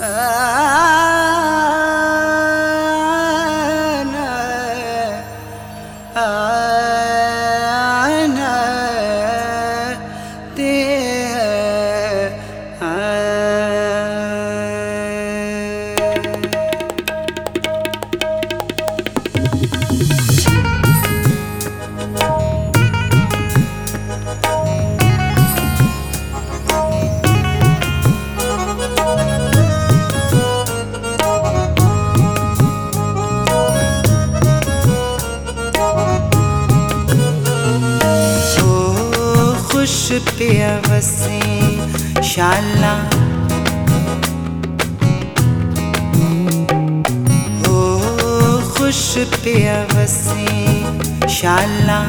آنا خوش پیا شالا ہو، خوش پیا وسیں شالا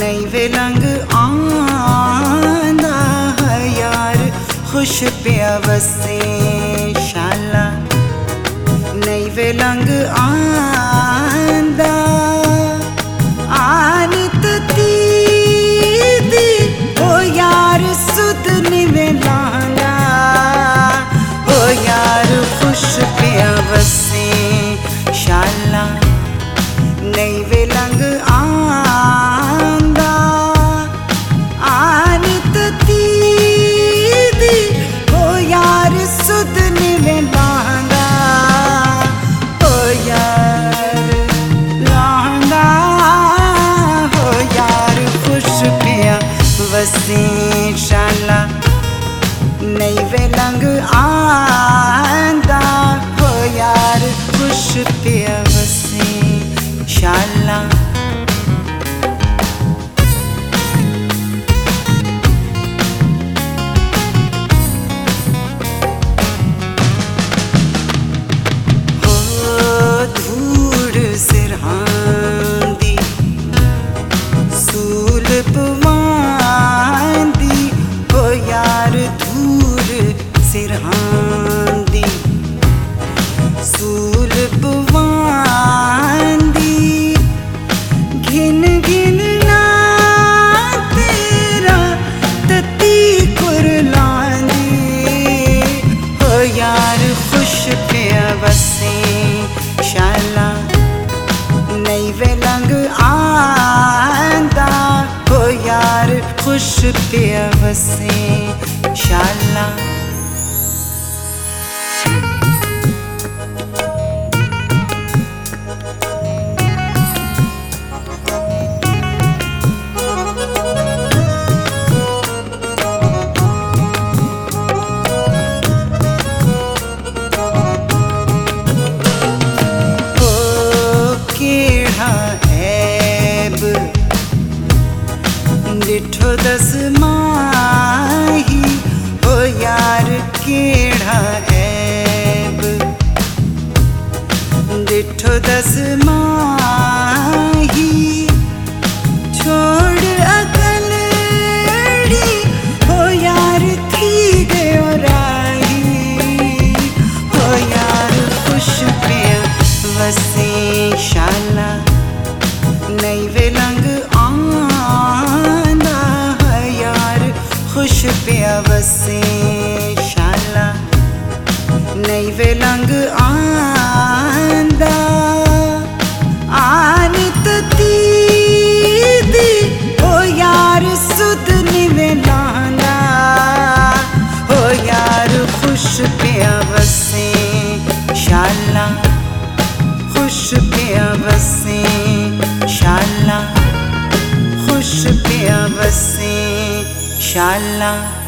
نئی ویلنگ آندا یار۔ خوش پیا وسیں شالا نئی ویلنگ آندا نئی ویلنگ آندا آنی تتی او یار سد نیوے لانگا او یار لانگا ہو یار خوش پیا وسیں شالا نئی ویلنگ آندا ہو یار خوش پیا سول پواندی ہو یار دھوڑ سرہاندی سول پواندی گھن گھن نا تیرا تتی کرلاندی ہو یار خوش پیا وسیں شالا خوش پیا وسیں خوش پیا وسیں شالا نئی ویلنگ آندا آنی تتی او یار سد نیوے لانگا او یار خوش پیا وسیں شالا خوش پیا وسیں شالا خوش پیا وسیں شالا